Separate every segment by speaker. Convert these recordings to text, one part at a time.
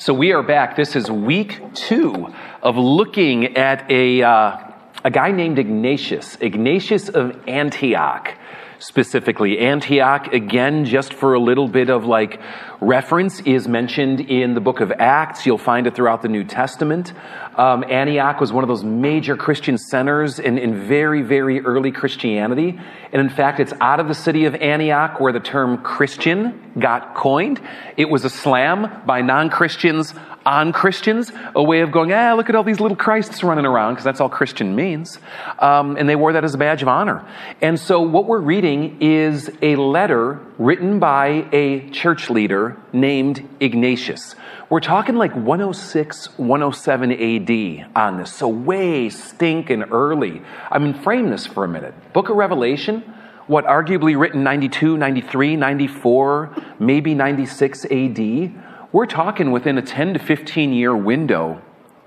Speaker 1: So we are back. This is week two of looking at a, uh, a guy named Ignatius, Ignatius of Antioch specifically. Antioch, again, just for a little bit of like reference, is mentioned in the book of Acts. You'll find it throughout the New Testament. Um, Antioch was one of those major Christian centers in, in very, very early Christianity. And in fact, it's out of the city of Antioch where the term Christian got coined. It was a slam by non Christians on Christians, a way of going, ah, look at all these little Christs running around, because that's all Christian means. Um, and they wore that as a badge of honor. And so what we're reading is a letter written by a church leader named Ignatius. We're talking like 106, 107 AD on this, so way stinking early. I mean, frame this for a minute. Book of Revelation, what arguably written 92, 93, 94, maybe 96 AD we're talking within a 10 to 15 year window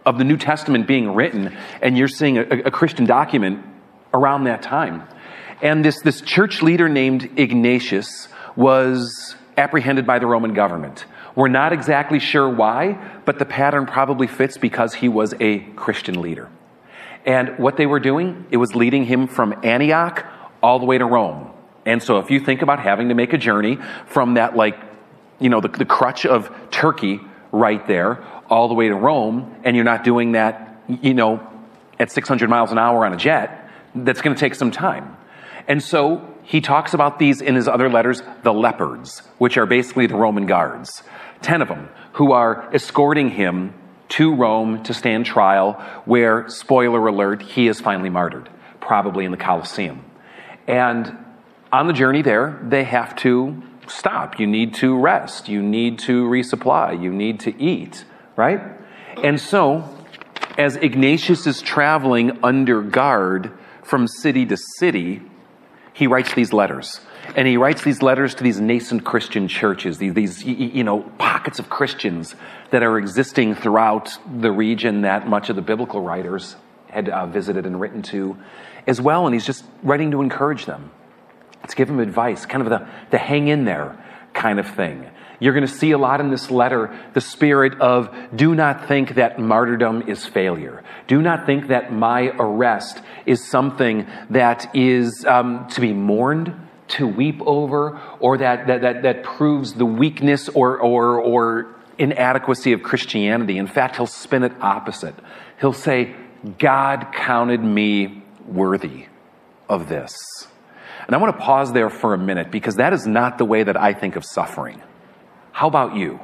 Speaker 1: of the New Testament being written, and you're seeing a, a Christian document around that time. And this, this church leader named Ignatius was apprehended by the Roman government. We're not exactly sure why, but the pattern probably fits because he was a Christian leader. And what they were doing, it was leading him from Antioch all the way to Rome. And so if you think about having to make a journey from that like you know, the, the crutch of Turkey right there all the way to Rome, and you're not doing that, you know, at 600 miles an hour on a jet, that's going to take some time. And so he talks about these in his other letters, the leopards, which are basically the Roman guards. Ten of them who are escorting him to Rome to stand trial, where, spoiler alert, he is finally martyred, probably in the Colosseum. And on the journey there, they have to stop. You need to rest. You need to resupply. You need to eat, right? And so, as Ignatius is traveling under guard from city to city, he writes these letters. And he writes these letters to these nascent Christian churches, these, these you know, pockets of Christians that are existing throughout the region that much of the biblical writers had uh, visited and written to as well. And he's just writing to encourage them to give him advice, kind of the, the hang in there kind of thing. You're going to see a lot in this letter the spirit of do not think that martyrdom is failure. Do not think that my arrest is something that is um, to be mourned, to weep over, or that, that, that, that proves the weakness or, or, or inadequacy of Christianity. In fact, he'll spin it opposite. He'll say, God counted me worthy of this. And I want to pause there for a minute because that is not the way that I think of suffering. How about you?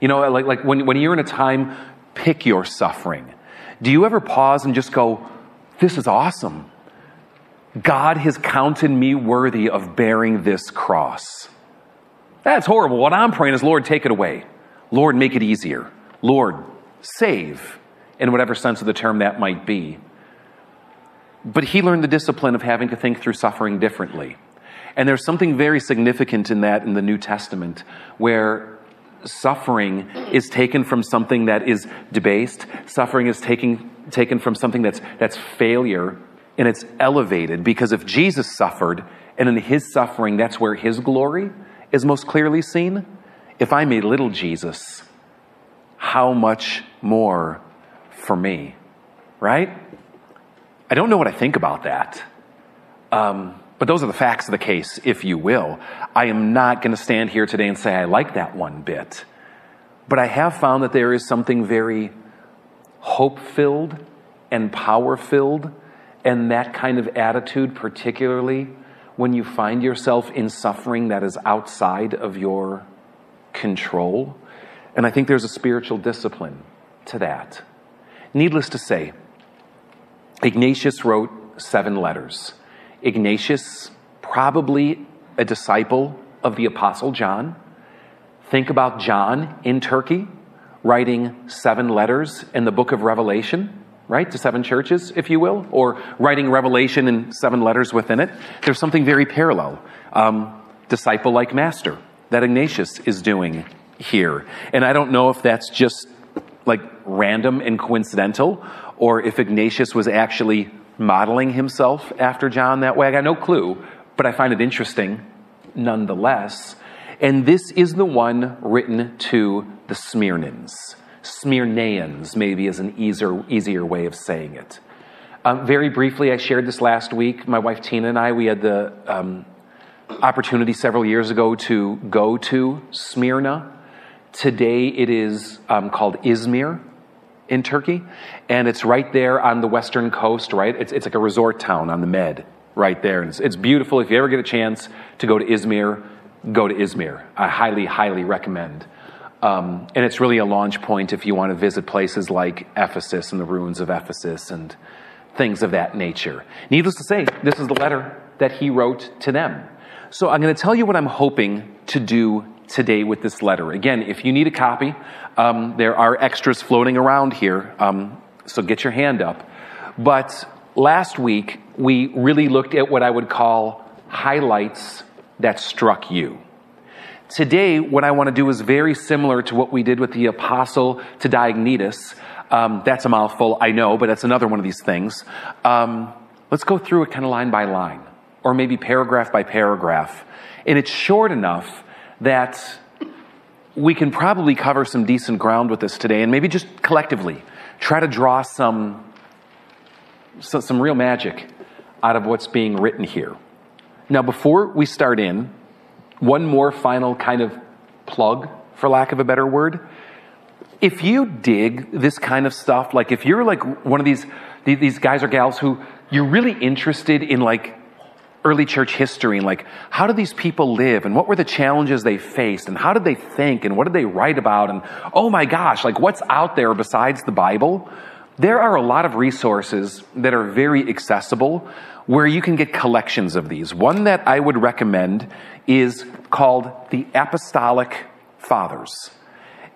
Speaker 1: You know, like, like when, when you're in a time, pick your suffering. Do you ever pause and just go, This is awesome? God has counted me worthy of bearing this cross. That's horrible. What I'm praying is, Lord, take it away. Lord, make it easier. Lord, save, in whatever sense of the term that might be. But he learned the discipline of having to think through suffering differently. And there's something very significant in that in the New Testament where suffering is taken from something that is debased, suffering is taken, taken from something that's, that's failure, and it's elevated. Because if Jesus suffered, and in his suffering, that's where his glory is most clearly seen, if I'm a little Jesus, how much more for me? Right? I don't know what I think about that. Um, but those are the facts of the case, if you will. I am not going to stand here today and say I like that one bit. But I have found that there is something very hope filled and power filled, and that kind of attitude, particularly when you find yourself in suffering that is outside of your control. And I think there's a spiritual discipline to that. Needless to say, Ignatius wrote seven letters. Ignatius, probably a disciple of the Apostle John. Think about John in Turkey writing seven letters in the book of Revelation, right? To seven churches, if you will, or writing Revelation in seven letters within it. There's something very parallel. Um, disciple like master that Ignatius is doing here. And I don't know if that's just like random and coincidental or if Ignatius was actually modeling himself after John that way. I got no clue, but I find it interesting nonetheless. And this is the one written to the Smyrnans. Smyrnaeans, maybe, is an easier, easier way of saying it. Um, very briefly, I shared this last week. My wife Tina and I, we had the um, opportunity several years ago to go to Smyrna. Today it is um, called Izmir in Turkey, and it's right there on the western coast, right? It's, it's like a resort town on the Med right there. And it's, it's beautiful. If you ever get a chance to go to Izmir, go to Izmir. I highly, highly recommend. Um, and it's really a launch point if you want to visit places like Ephesus and the ruins of Ephesus and things of that nature. Needless to say, this is the letter that he wrote to them. So I'm going to tell you what I'm hoping to do today with this letter. Again, if you need a copy, um, there are extras floating around here, um, so get your hand up. But last week, we really looked at what I would call highlights that struck you. Today, what I want to do is very similar to what we did with the Epistle to Diognetus. Um, that's a mouthful, I know, but that's another one of these things. Um, let's go through it kind of line by line, or maybe paragraph by paragraph. And it's short enough that we can probably cover some decent ground with this today, and maybe just collectively try to draw some, some real magic out of what's being written here. Now, before we start in, one more final kind of plug, for lack of a better word. If you dig this kind of stuff, like if you're like one of these, these guys or gals who you're really interested in like early church history and like how did these people live and what were the challenges they faced and how did they think and what did they write about and oh my gosh, like what's out there besides the Bible? There are a lot of resources that are very accessible where you can get collections of these. One that I would recommend is called the Apostolic Fathers.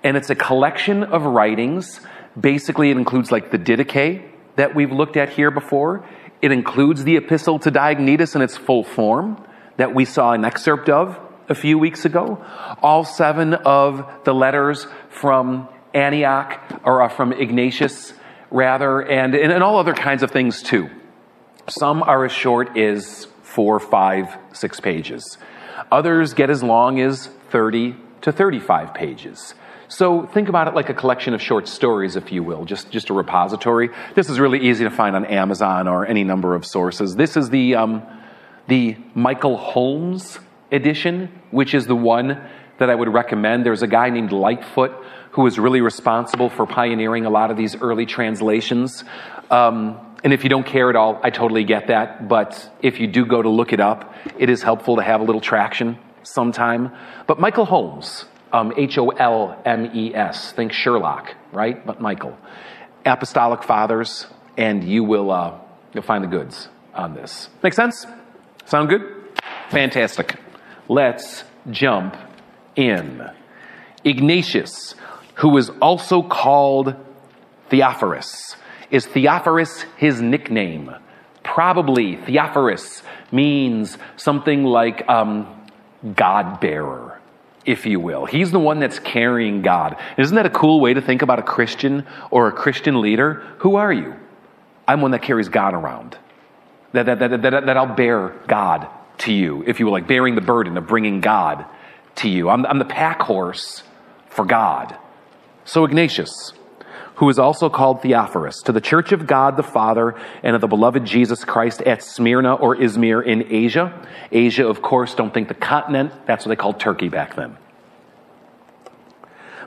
Speaker 1: And it's a collection of writings. Basically, it includes like the Didache that we've looked at here before. It includes the Epistle to Diognetus in its full form that we saw an excerpt of a few weeks ago. All seven of the letters from Antioch, or from Ignatius, rather, and, and all other kinds of things too. Some are as short as four, five, six pages. Others get as long as 30 to 35 pages. So think about it like a collection of short stories, if you will, just, just a repository. This is really easy to find on Amazon or any number of sources. This is the, um, the Michael Holmes edition, which is the one that I would recommend. There's a guy named Lightfoot who was really responsible for pioneering a lot of these early translations. Um, and if you don't care at all, I totally get that. But if you do go to look it up, it is helpful to have a little traction sometime. But Michael Holmes, um, H O L M E S, think Sherlock, right? But Michael. Apostolic Fathers, and you will uh, you'll find the goods on this. Make sense? Sound good? Fantastic. Let's jump in. Ignatius, who was also called Theophorus. Is Theophorus his nickname? Probably. Theophorus means something like um, God bearer, if you will. He's the one that's carrying God. Isn't that a cool way to think about a Christian or a Christian leader? Who are you? I'm one that carries God around. That, that, that, that, that I'll bear God to you, if you will, like bearing the burden of bringing God to you. I'm, I'm the pack horse for God. So, Ignatius, who is also called Theophorus, to the church of God the Father and of the beloved Jesus Christ at Smyrna or Izmir in Asia. Asia, of course, don't think the continent. That's what they called Turkey back then.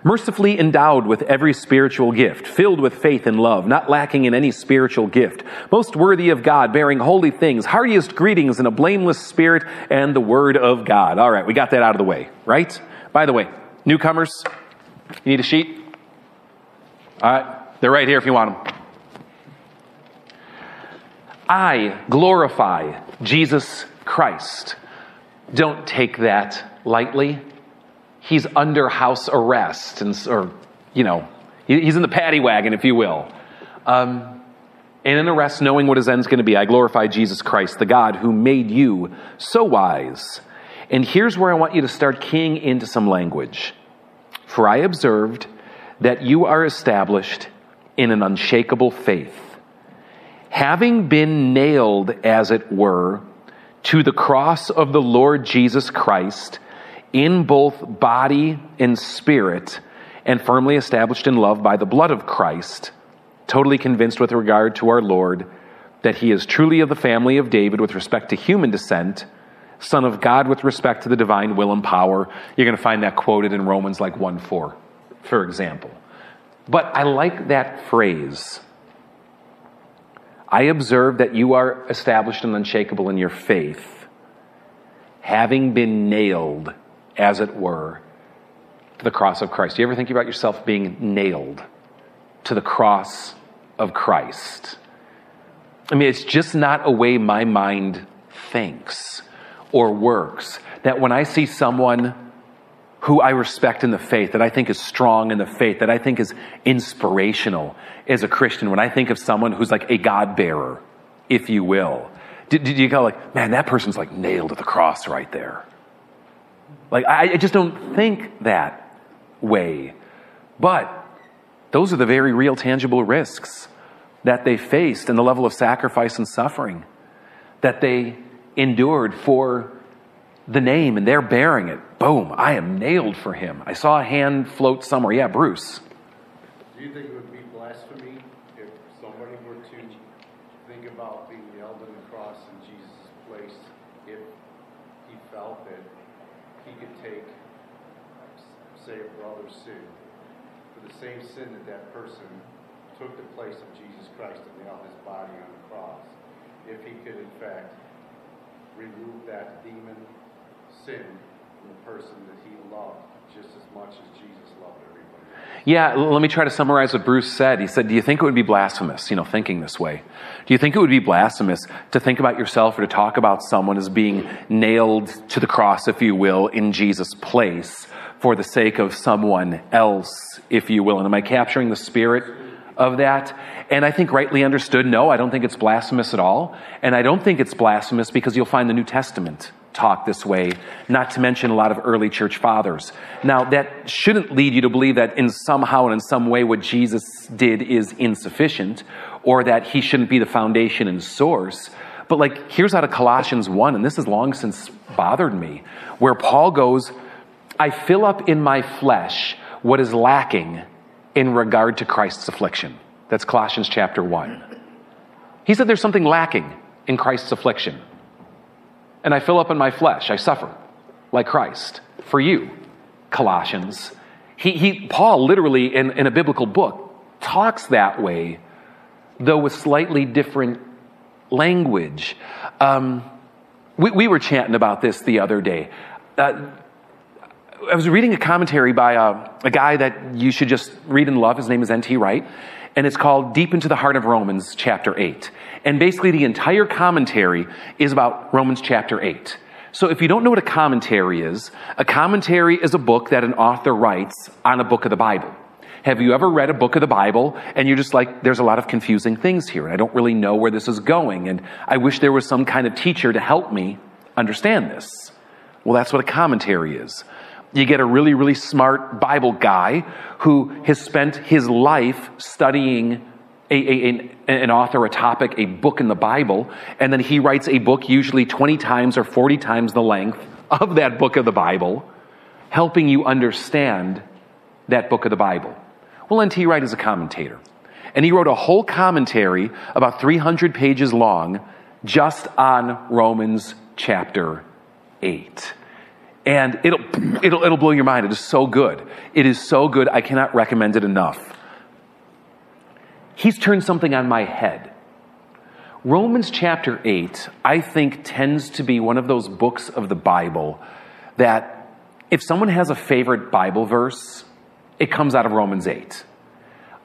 Speaker 1: Mercifully endowed with every spiritual gift, filled with faith and love, not lacking in any spiritual gift, most worthy of God, bearing holy things, heartiest greetings in a blameless spirit and the word of God. All right, we got that out of the way, right? By the way, newcomers, you need a sheet? All right, they're right here if you want them. I glorify Jesus Christ. Don't take that lightly. He's under house arrest, and, or, you know, he's in the paddy wagon, if you will. Um, and in arrest, knowing what his end's going to be, I glorify Jesus Christ, the God who made you so wise. And here's where I want you to start keying into some language. For I observed that you are established in an unshakable faith, having been nailed, as it were, to the cross of the Lord Jesus Christ, in both body and spirit, and firmly established in love by the blood of Christ, totally convinced with regard to our Lord that he is truly of the family of David with respect to human descent, son of God with respect to the divine will and power. You're going to find that quoted in Romans like 1 4, for example. But I like that phrase. I observe that you are established and unshakable in your faith, having been nailed, as it were, to the cross of Christ. Do you ever think about yourself being nailed to the cross of Christ? I mean, it's just not a way my mind thinks or works. That when I see someone who I respect in the faith, that I think is strong in the faith, that I think is inspirational as a Christian, when I think of someone who's like a God bearer, if you will, did, did you go like, man, that person's like nailed to the cross right there? Like, I, I just don't think that way. But those are the very real, tangible risks that they faced and the level of sacrifice and suffering that they endured for the name and they're bearing it. Boom, I am nailed for him. I saw a hand float somewhere. Yeah, Bruce.
Speaker 2: Do you think it would be blasphemy if somebody were to think about being nailed on the cross in Jesus' place if he felt that he could take, say, a brother's sin for the same sin that that person took the place of Jesus Christ and nailed his body on the cross? If he could, in fact, remove that demon sin the person that he loved just as much as Jesus loved everybody.
Speaker 1: Yeah, let me try to summarize what Bruce said. He said, Do you think it would be blasphemous, you know, thinking this way? Do you think it would be blasphemous to think about yourself or to talk about someone as being nailed to the cross, if you will, in Jesus' place for the sake of someone else, if you will? And am I capturing the spirit of that? And I think rightly understood, no, I don't think it's blasphemous at all. And I don't think it's blasphemous because you'll find the New Testament talk this way, not to mention a lot of early church fathers. Now, that shouldn't lead you to believe that in somehow and in some way what Jesus did is insufficient or that he shouldn't be the foundation and source. But like, here's out of Colossians 1, and this has long since bothered me, where Paul goes, I fill up in my flesh what is lacking in regard to Christ's affliction. That's Colossians chapter 1. He said there's something lacking in Christ's affliction. And I fill up in my flesh. I suffer like Christ for you, Colossians. He, he, Paul literally, in, in a biblical book, talks that way, though with slightly different language. Um, we, we were chanting about this the other day. Uh, I was reading a commentary by a, a, guy that you should just read and love. His name is N.T. Wright, and it's called Deep into the Heart of Romans, chapter 8. And basically, the entire commentary is about Romans chapter 8. So, if you don't know what a commentary is, a commentary is a book that an author writes on a book of the Bible. Have you ever read a book of the Bible and you're just like, there's a lot of confusing things here, and I don't really know where this is going, and I wish there was some kind of teacher to help me understand this? Well, that's what a commentary is. You get a really, really smart Bible guy who has spent his life studying a, a, an, an author, a topic, a book in the Bible, and then he writes a book, usually 20 times or 40 times the length of that book of the Bible, helping you understand that book of the Bible. Well, N.T. Wright is a commentator. And he wrote a whole commentary about 300 pages long just on Romans chapter 8. And it'll, it'll, it'll blow your mind. It is so good. It is so good. I cannot recommend it enough. He's turned something on my head. Romans chapter 8, I think, tends to be one of those books of the Bible that if someone has a favorite Bible verse, it comes out of Romans 8.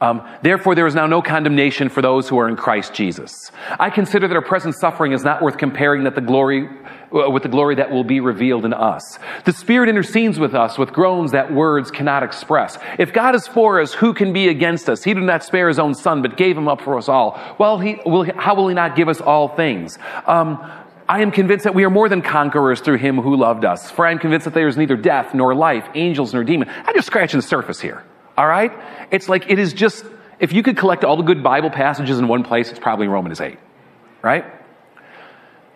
Speaker 1: Um, Therefore, there is now no condemnation for those who are in Christ Jesus. I consider that our present suffering is not worth comparing that the glory uh, with the glory that will be revealed in us. The Spirit intercedes with us with groans that words cannot express. If God is for us, who can be against us? He did not spare His own Son, but gave Him up for us all. Well, he, will, how will He not give us all things? Um, I am convinced that we are more than conquerors through Him who loved us. For I am convinced that there is neither death nor life, angels nor demons. I'm just scratching the surface here. All right? It's like it is just, if you could collect all the good Bible passages in one place, it's probably Romans 8. Right?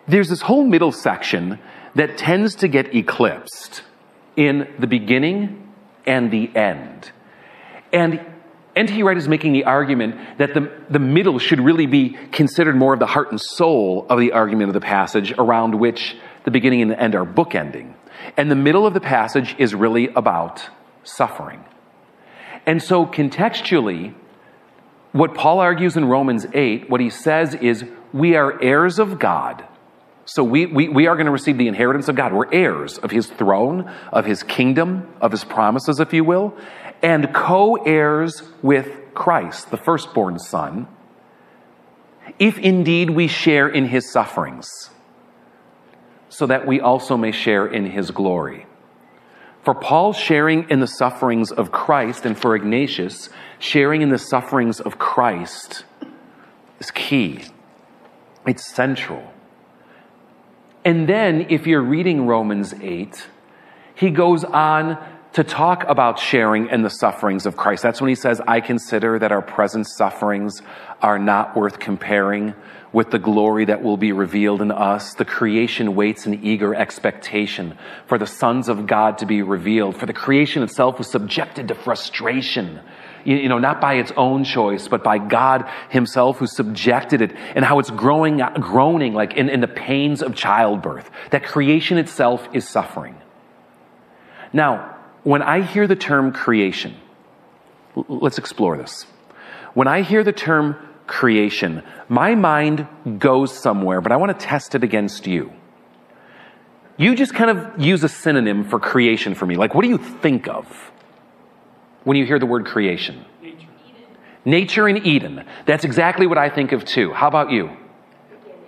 Speaker 1: There's this whole middle section that tends to get eclipsed in the beginning and the end. And N.T. Wright is making the argument that the, the middle should really be considered more of the heart and soul of the argument of the passage around which the beginning and the end are bookending. And the middle of the passage is really about suffering. And so, contextually, what Paul argues in Romans 8, what he says is, we are heirs of God. So we, we, we are going to receive the inheritance of God. We're heirs of his throne, of his kingdom, of his promises, if you will, and co heirs with Christ, the firstborn Son, if indeed we share in his sufferings, so that we also may share in his glory. For Paul, sharing in the sufferings of Christ, and for Ignatius, sharing in the sufferings of Christ is key. It's central. And then, if you're reading Romans 8, he goes on to talk about sharing in the sufferings of Christ. That's when he says, I consider that our present sufferings are not worth comparing with the glory that will be revealed in us. The creation waits in eager expectation for the sons of God to be revealed. For the creation itself was subjected to frustration. You, know, not by its own choice, but by God Himself who subjected it, and how it's growing, groaning like in, in the pains of childbirth. That creation itself is suffering. Now, when I hear the term creation, let's explore this. When I hear the term creation, my mind goes somewhere, but I want to test it against you. You just kind of use a synonym for creation for me. Like, what do you think of when you hear the word creation? Nature. Nature in Eden. That's exactly what I think of too. How about you? Beginning.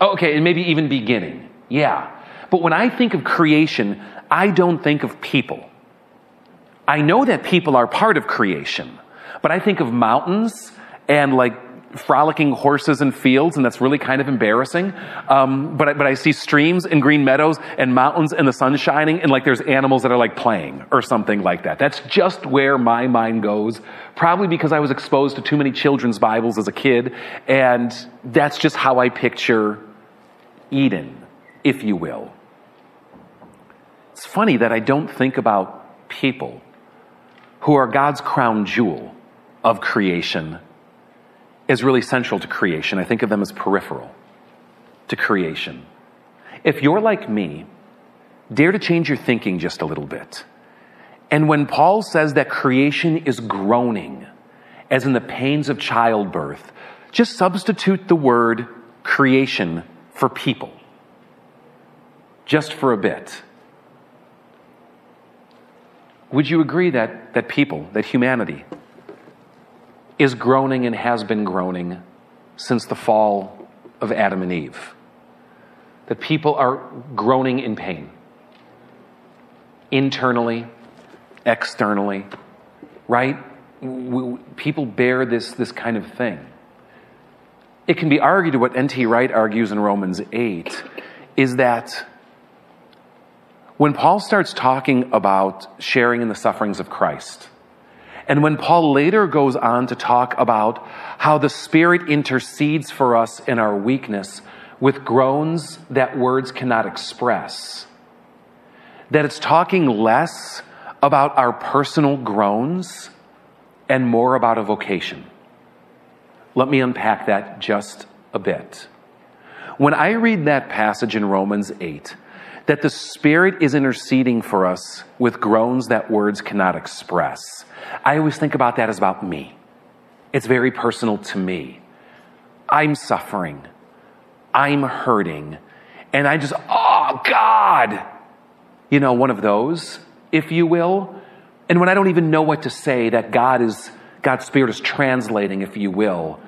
Speaker 1: Oh, okay, and maybe even beginning. Yeah. But when I think of creation, I don't think of people. I know that people are part of creation, but I think of mountains and like frolicking horses and fields, and that's really kind of embarrassing. Um, but, I, but I see streams and green meadows and mountains and the sun shining, and like there's animals that are like playing or something like that. That's just where my mind goes, probably because I was exposed to too many children's Bibles as a kid, and that's just how I picture Eden, if you will. It's funny that I don't think about people who are God's crown jewel of creation is really central to creation. I think of them as peripheral to creation. If you're like me, dare to change your thinking just a little bit. And when Paul says that creation is groaning, as in the pains of childbirth, just substitute the word creation for people. Just for a bit. Would you agree that, that people, that humanity, is groaning and has been groaning since the fall of Adam and Eve. That people are groaning in pain, internally, externally, right? People bear this, this kind of thing. It can be argued, what N.T. Wright argues in Romans 8, is that when Paul starts talking about sharing in the sufferings of Christ, and when Paul later goes on to talk about how the Spirit intercedes for us in our weakness with groans that words cannot express, that it's talking less about our personal groans and more about a vocation. Let me unpack that just a bit. When I read that passage in Romans 8, that the Spirit is interceding for us with groans that words cannot express. I always think about that as about me. It's very personal to me. I'm suffering. I'm hurting. And I just, oh, God! You know, one of those, if you will. And when I don't even know what to say, that God is, God's Spirit is translating, if you will,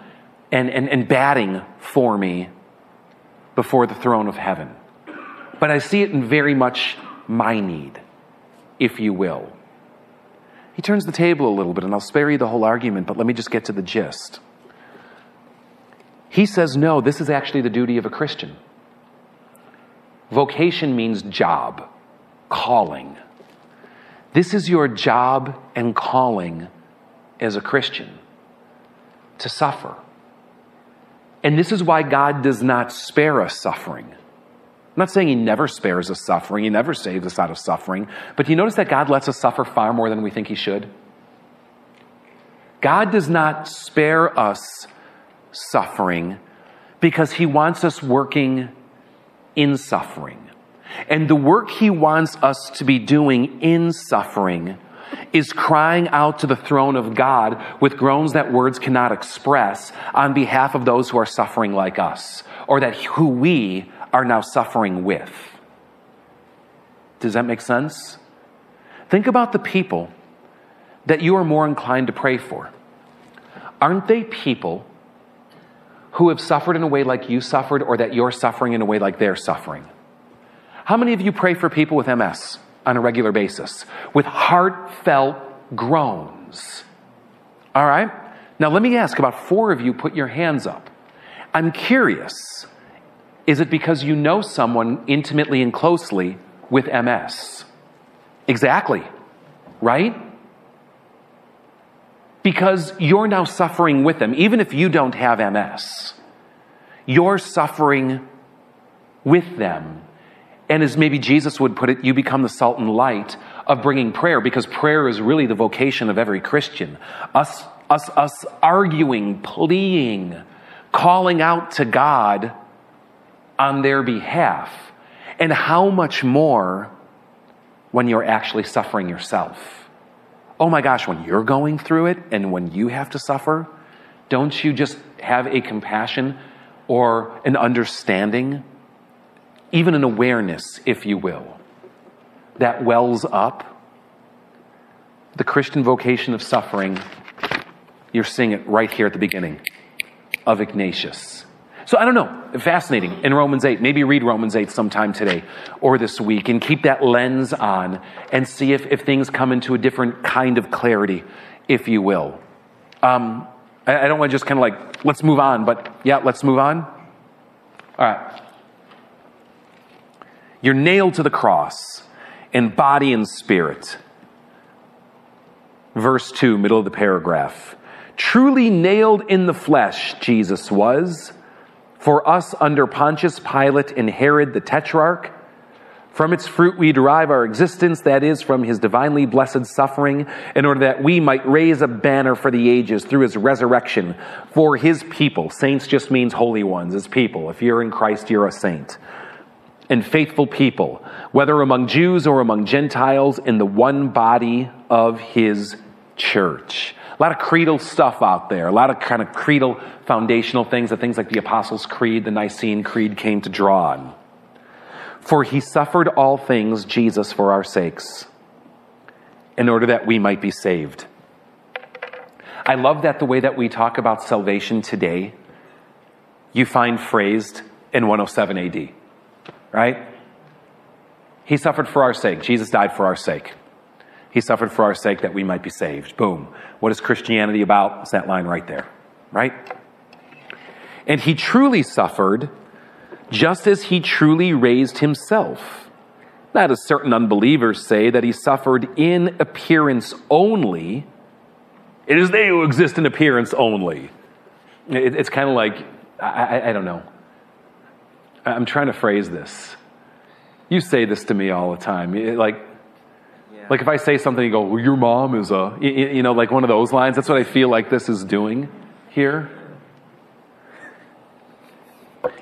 Speaker 1: and, and, and batting for me before the throne of heaven but I see it in very much my need, if you will. He turns the table a little bit, and I'll spare you the whole argument, but let me just get to the gist. He says, no, this is actually the duty of a Christian. Vocation means job, calling. This is your job and calling as a Christian to suffer. And this is why God does not spare us suffering. Not saying he never spares us suffering, he never saves us out of suffering, but do you notice that God lets us suffer far more than we think he should? God does not spare us suffering because he wants us working in suffering. And the work he wants us to be doing in suffering is crying out to the throne of God with groans that words cannot express on behalf of those who are suffering like us, or that who we are now suffering with. Does that make sense? Think about the people that you are more inclined to pray for. Aren't they people who have suffered in a way like you suffered, or that you're suffering in a way like they're suffering? How many of you pray for people with MS on a regular basis with heartfelt groans? All right? Now, let me ask about four of you put your hands up. I'm curious is it because you know someone intimately and closely with MS? Exactly, right? Because you're now suffering with them, even if you don't have MS. You're suffering with them. And as maybe Jesus would put it, you become the salt and light of bringing prayer because prayer is really the vocation of every Christian. Us, us, us arguing, pleading, calling out to God on their behalf. And how much more when you're actually suffering yourself. Oh my gosh, when you're going through it and when you have to suffer, don't you just have a compassion or an understanding, even an awareness, if you will, that wells up? The Christian vocation of suffering, you're seeing it right here at the beginning of Ignatius. So I don't know. Fascinating in Romans 8. Maybe read Romans 8 sometime today or this week and keep that lens on and see if, if things come into a different kind of clarity, if you will. Um, I, I don't want to just kind of like, let's move on, but yeah, let's move on. All right. You're nailed to the cross in body and spirit. Verse 2, middle of the paragraph. Truly nailed in the flesh, Jesus was for us under Pontius Pilate and Herod the Tetrarch. From its fruit we derive our existence, that is, from his divinely blessed suffering, in order that we might raise a banner for the ages through his resurrection for his people. Saints just means holy ones, as people. If you're in Christ, you're a saint. And faithful people, whether among Jews or among Gentiles, in the one body of his church. A lot of creedal stuff out there, a lot of kind of creedal foundational things, the things like the Apostles' Creed, the Nicene Creed came to draw on. For he suffered all things, Jesus, for our sakes, in order that we might be saved. I love that the way that we talk about salvation today, you find phrased in 107 AD, right? He suffered for our sake. Jesus died for our sake. He suffered for our sake that we might be saved. Boom. What is Christianity about? It's that line right there, right? And he truly suffered just as he truly raised himself. Not as certain unbelievers say that he suffered in appearance only. It is they who exist in appearance only. It, it's kind of like, I, I, I don't know. I'm trying to phrase this. You say this to me all the time. Like, like if I say something, you go, well, your mom is a, you know, like one of those lines. That's what I feel like this is doing here.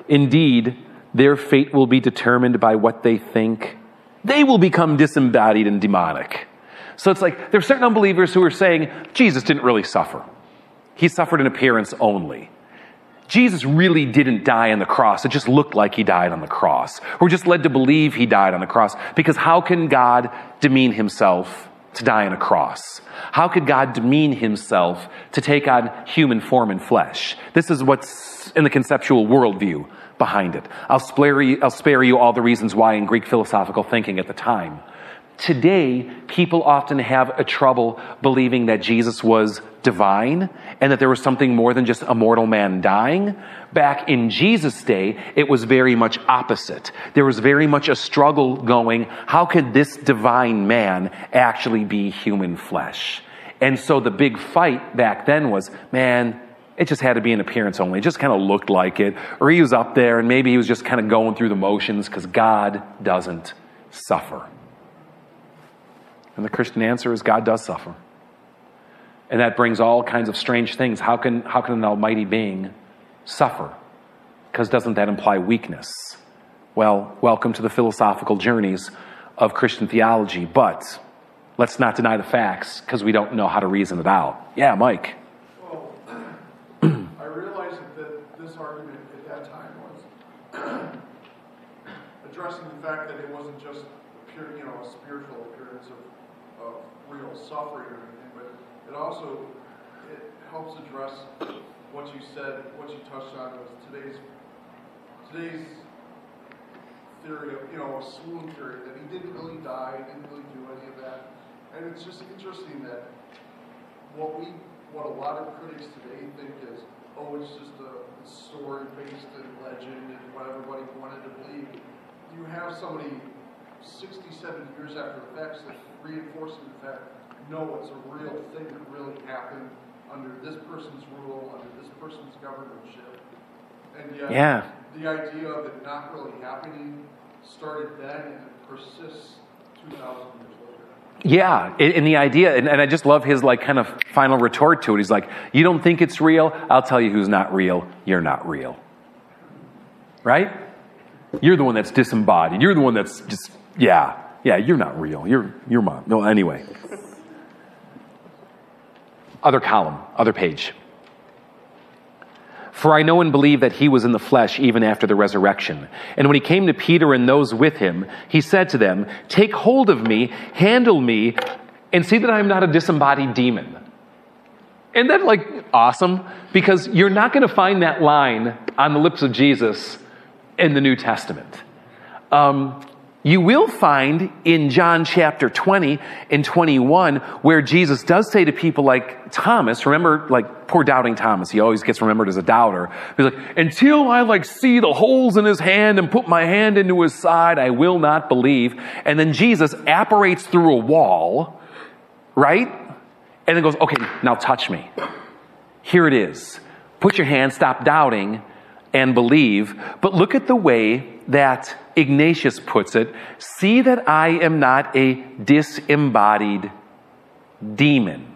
Speaker 1: Indeed, their fate will be determined by what they think. They will become disembodied and demonic. So it's like there are certain unbelievers who are saying Jesus didn't really suffer. He suffered in appearance only. Jesus really didn't die on the cross. It just looked like he died on the cross. We're just led to believe he died on the cross. Because how can God demean himself to die on a cross? How could God demean himself to take on human form and flesh? This is what's in the conceptual worldview behind it. I'll spare you, I'll spare you all the reasons why in Greek philosophical thinking at the time. Today, people often have a trouble believing that Jesus was divine and that there was something more than just a mortal man dying. Back in Jesus' day, it was very much opposite. There was very much a struggle going, how could this divine man actually be human flesh? And so the big fight back then was, man, It just had to be an appearance only. It just kind of looked like it. Or he was up there and maybe he was just kind of going through the motions because God doesn't suffer. And the Christian answer is God does suffer. And that brings all kinds of strange things. How can, how can an almighty being suffer? Because doesn't that imply weakness? Well, welcome to the philosophical journeys of Christian theology, but let's not deny the facts because we don't know how to reason it out. Yeah, Mike.
Speaker 3: Well, I realize that this argument at that time was addressing the fact that it wasn't just pure, you know, a spiritual appearance of, of real suffering or anything, it also it helps address what you said, what you touched on was today's today's theory of, you know, a swoon theory, that he didn't really die, didn't really do any of that. And it's just interesting that what we, what a lot of critics today think is, oh, it's just a story based in legend and what everybody wanted to believe. You have somebody 60, 70 years after the fact that's reinforcing the fact, no, it's a real thing that really happened under this person's rule, under this person's governorship. And yet,
Speaker 1: Yeah.
Speaker 3: the idea of it not really happening started then and it persists 2,000 years later.
Speaker 1: Yeah, and the idea, and, I just love his like kind of final retort to it. He's like, "You don't think it's real? I'll tell you who's not real. You're not real, right? You're the one that's disembodied. You're the one that's just yeah, yeah. You're not real. You're you're mom. No, anyway. Other column, other page. For I know and believe that he was in the flesh even after the resurrection. And when he came to Peter and those with him, he said to them, Take hold of me, handle me, and see that I am not a disembodied demon. Isn't that like awesome? Because you're not going to find that line on the lips of Jesus in the New Testament. Um, you will find in John chapter 20 and 21 where Jesus does say to people like Thomas, remember, like poor doubting Thomas, he always gets remembered as a doubter. He's like, until I like see the holes in his hand and put my hand into his side, I will not believe. And then Jesus apparates through a wall, right? And then goes, okay, now touch me. Here it is. Put your hand, stop doubting, and believe. But look at the way that Ignatius puts it see that I am not a disembodied demon.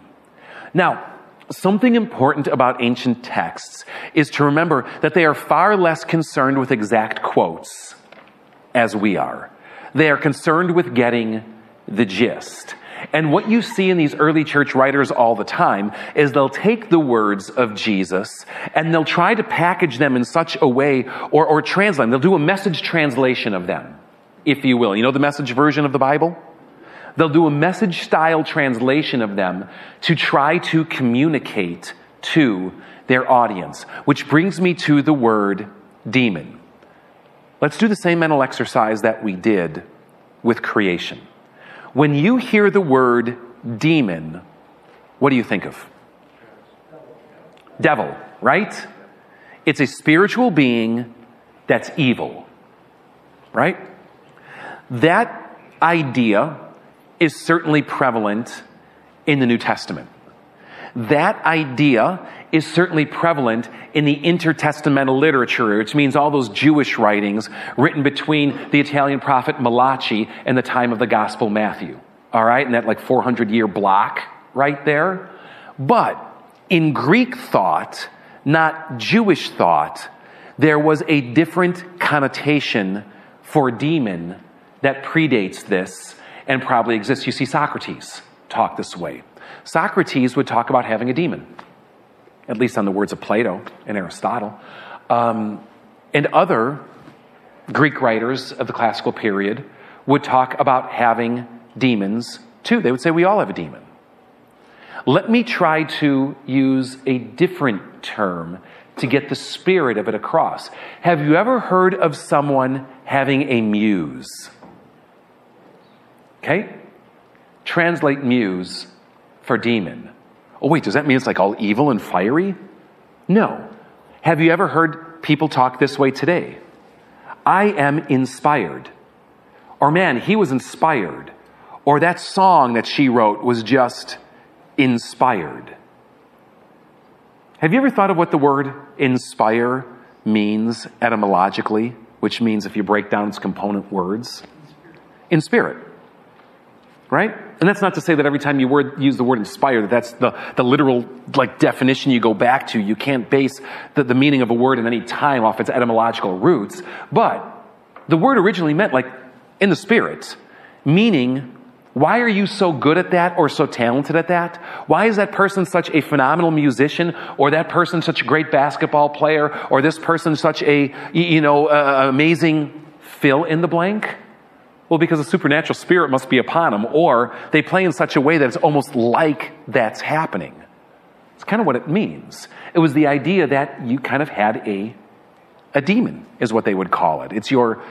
Speaker 1: Now, something important about ancient texts is to remember that they are far less concerned with exact quotes as we are. They are concerned with getting the gist. And what you see in these early church writers all the time is they'll take the words of Jesus and they'll try to package them in such a way or, or translate them. They'll do a message translation of them, if you will. You know the message version of the Bible? They'll do a message style translation of them to try to communicate to their audience, which brings me to the word demon. Let's do the same mental exercise that we did with creation. When you hear the word demon, what do you think of? Devil, right? It's a spiritual being that's evil, right? That idea is certainly prevalent in the New Testament. That idea is certainly prevalent in the intertestamental literature, which means all those Jewish writings written between the Italian prophet Malachi and the time of the Gospel Matthew. All right, in that like 400 year block right there. But in Greek thought, not Jewish thought, there was a different connotation for demon that predates this and probably exists. You see, Socrates talk this way. Socrates would talk about having a demon, at least on the words of Plato and Aristotle. Um, and other Greek writers of the classical period would talk about having demons too. They would say, We all have a demon. Let me try to use a different term to get the spirit of it across. Have you ever heard of someone having a muse? Okay? Translate muse for demon. Oh, wait, does that mean it's like all evil and fiery? No. Have you ever heard people talk this way today? I am inspired. Or man, he was inspired. Or that song that she wrote was just inspired. Have you ever thought of what the word inspire means etymologically, which means if you break down its component words? In spirit. Right? And that's not to say that every time you word, use the word inspire, that that's the, the literal like definition you go back to. You can't base the, the meaning of a word in any time off its etymological roots. But the word originally meant like in the spirit, meaning why are you so good at that or so talented at that? Why is that person such a phenomenal musician or that person such a great basketball player or this person such a, you know, uh, amazing fill in the blank? Well, because a supernatural spirit must be upon them or they play in such a way that it's almost like that's happening. It's kind of what it means. It was the idea that you kind of had a, a demon is what they would call it. It's your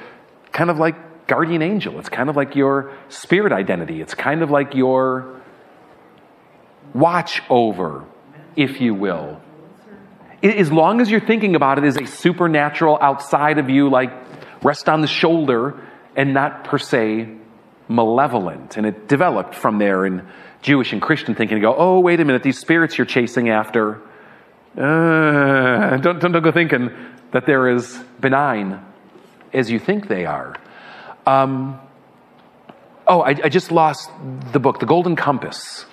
Speaker 1: kind of like guardian angel. It's kind of like your spirit identity. It's kind of like your watch over, if you will. As long as you're thinking about it as a supernatural outside of you, like rest on the shoulder and not per se malevolent. And it developed from there in Jewish and Christian thinking to go, oh, wait a minute, these spirits you're chasing after, uh, don't, don't, don't go thinking that they're as benign as you think they are. Um, oh, I, I, just lost the book, The Golden Compass.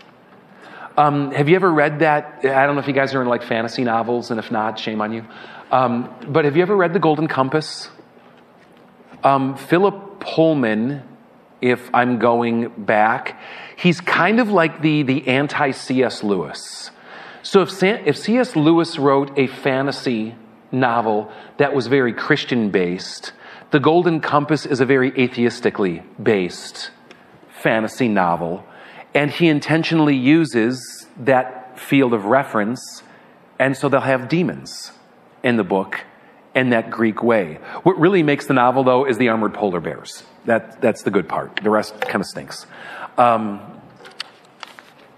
Speaker 1: Um, have you ever read that? I don't know if you guys are in like fantasy novels, and if not, shame on you. Um, but have you ever read The Golden Compass? Um, Philip Pullman, if I'm going back, he's kind of like the, the anti C.S. Lewis. So if, if C.S. Lewis wrote a fantasy novel that was very Christian based, the Golden Compass is a very atheistically based fantasy novel, and he intentionally uses that field of reference, and so they'll have demons in the book in that Greek way. What really makes the novel, though, is the armored polar bears. That, that's the good part. The rest kind of stinks. Um,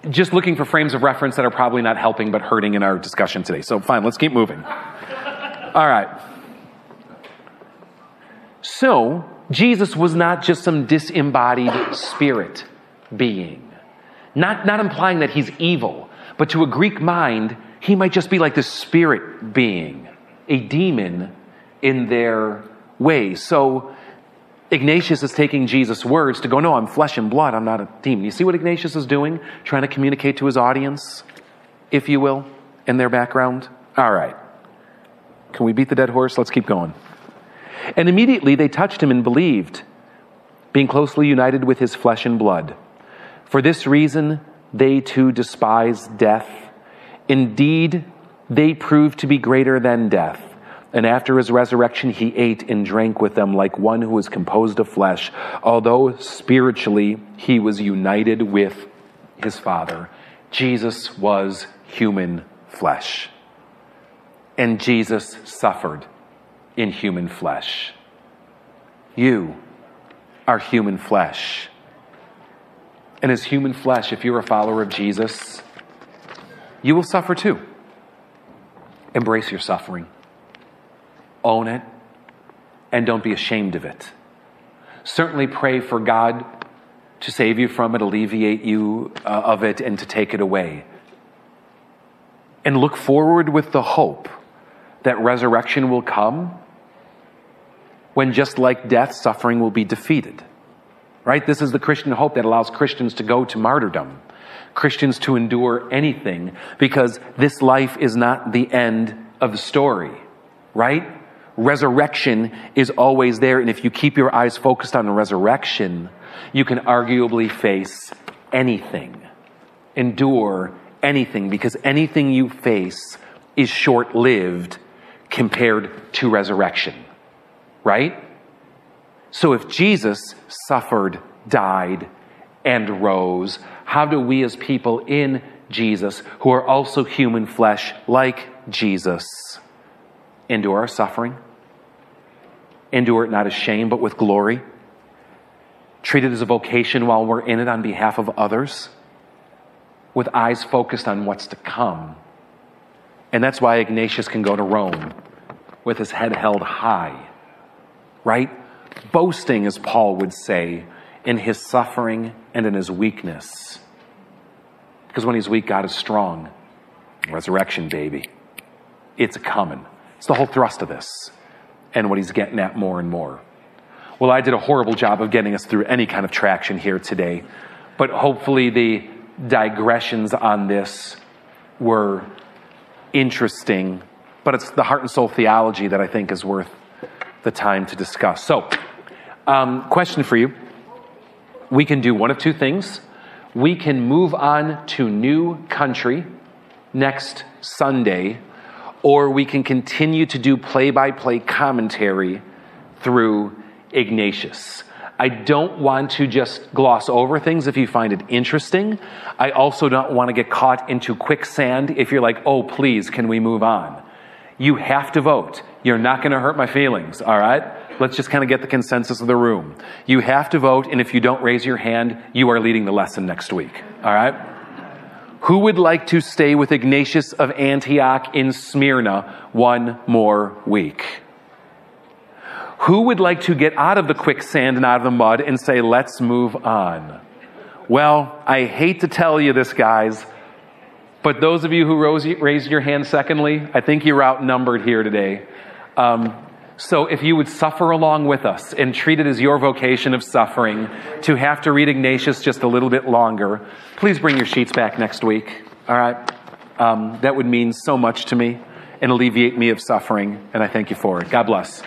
Speaker 1: just looking for frames of reference that are probably not helping but hurting in our discussion today. So, fine, let's keep moving. All right. So, Jesus was not just some disembodied spirit being. Not, not implying that he's evil, but to a Greek mind, he might just be like this spirit being, a demon in their way. So, Ignatius is taking Jesus' words to go, No, I'm flesh and blood, I'm not a demon. You see what Ignatius is doing? Trying to communicate to his audience, if you will, in their background? All right. Can we beat the dead horse? Let's keep going. And immediately they touched him and believed, being closely united with his flesh and blood. For this reason, they too despise death. Indeed, they proved to be greater than death. And after his resurrection, he ate and drank with them like one who was composed of flesh, although spiritually he was united with his Father. Jesus was human flesh. And Jesus suffered in human flesh. You are human flesh. And as human flesh, if you're a follower of Jesus, you will suffer too. Embrace your suffering, own it, and don't be ashamed of it. Certainly pray for God to save you from it, alleviate you uh, of it, and to take it away. And look forward with the hope that resurrection will come when just like death, suffering will be defeated. Right? This is the Christian hope that allows Christians to go to martyrdom, Christians to endure anything, because this life is not the end of the story. Right? Resurrection is always there, and if you keep your eyes focused on the resurrection, you can arguably face anything, endure anything, because anything you face is short lived compared to resurrection right? So if Jesus suffered, died, and rose, how do we as people in Jesus, who are also human flesh like Jesus, endure our suffering? Endure it not as shame, but with glory? Treat it as a vocation while we're in it on behalf of others? With eyes focused on what's to come. And that's why Ignatius can go to Rome with his head held high right? Boasting, as Paul would say, in his suffering and in his weakness. Because when he's weak, God is strong. Resurrection, baby. It's coming. It's the whole thrust of this and what he's getting at more and more. Well, I did a horrible job of getting us through any kind of traction here today, but hopefully the digressions on this were interesting. But it's the heart and soul theology that I think is worth the time to discuss. So, um, question for you. We can do one of two things. We can move on to new country next Sunday, or we can continue to do play by play commentary through Ignatius. I don't want to just gloss over things if you find it interesting. I also don't want to get caught into quicksand if you're like, oh, please, can we move on? You have to vote. You're not going to hurt my feelings, all right? Let's just kind of get the consensus of the room. You have to vote, and if you don't raise your hand, you are leading the lesson next week, all right? Who would like to stay with Ignatius of Antioch in Smyrna one more week? Who would like to get out of the quicksand and out of the mud and say, let's move on? Well, I hate to tell you this, guys, but those of you who rose, raised your hand secondly, I think you're outnumbered here today. Um, so if you would suffer along with us and treat it as your vocation of suffering to have to read Ignatius just a little bit longer, please bring your sheets back next week. All right? Um, that would mean so much to me and alleviate me of suffering, and I thank you for it. God bless.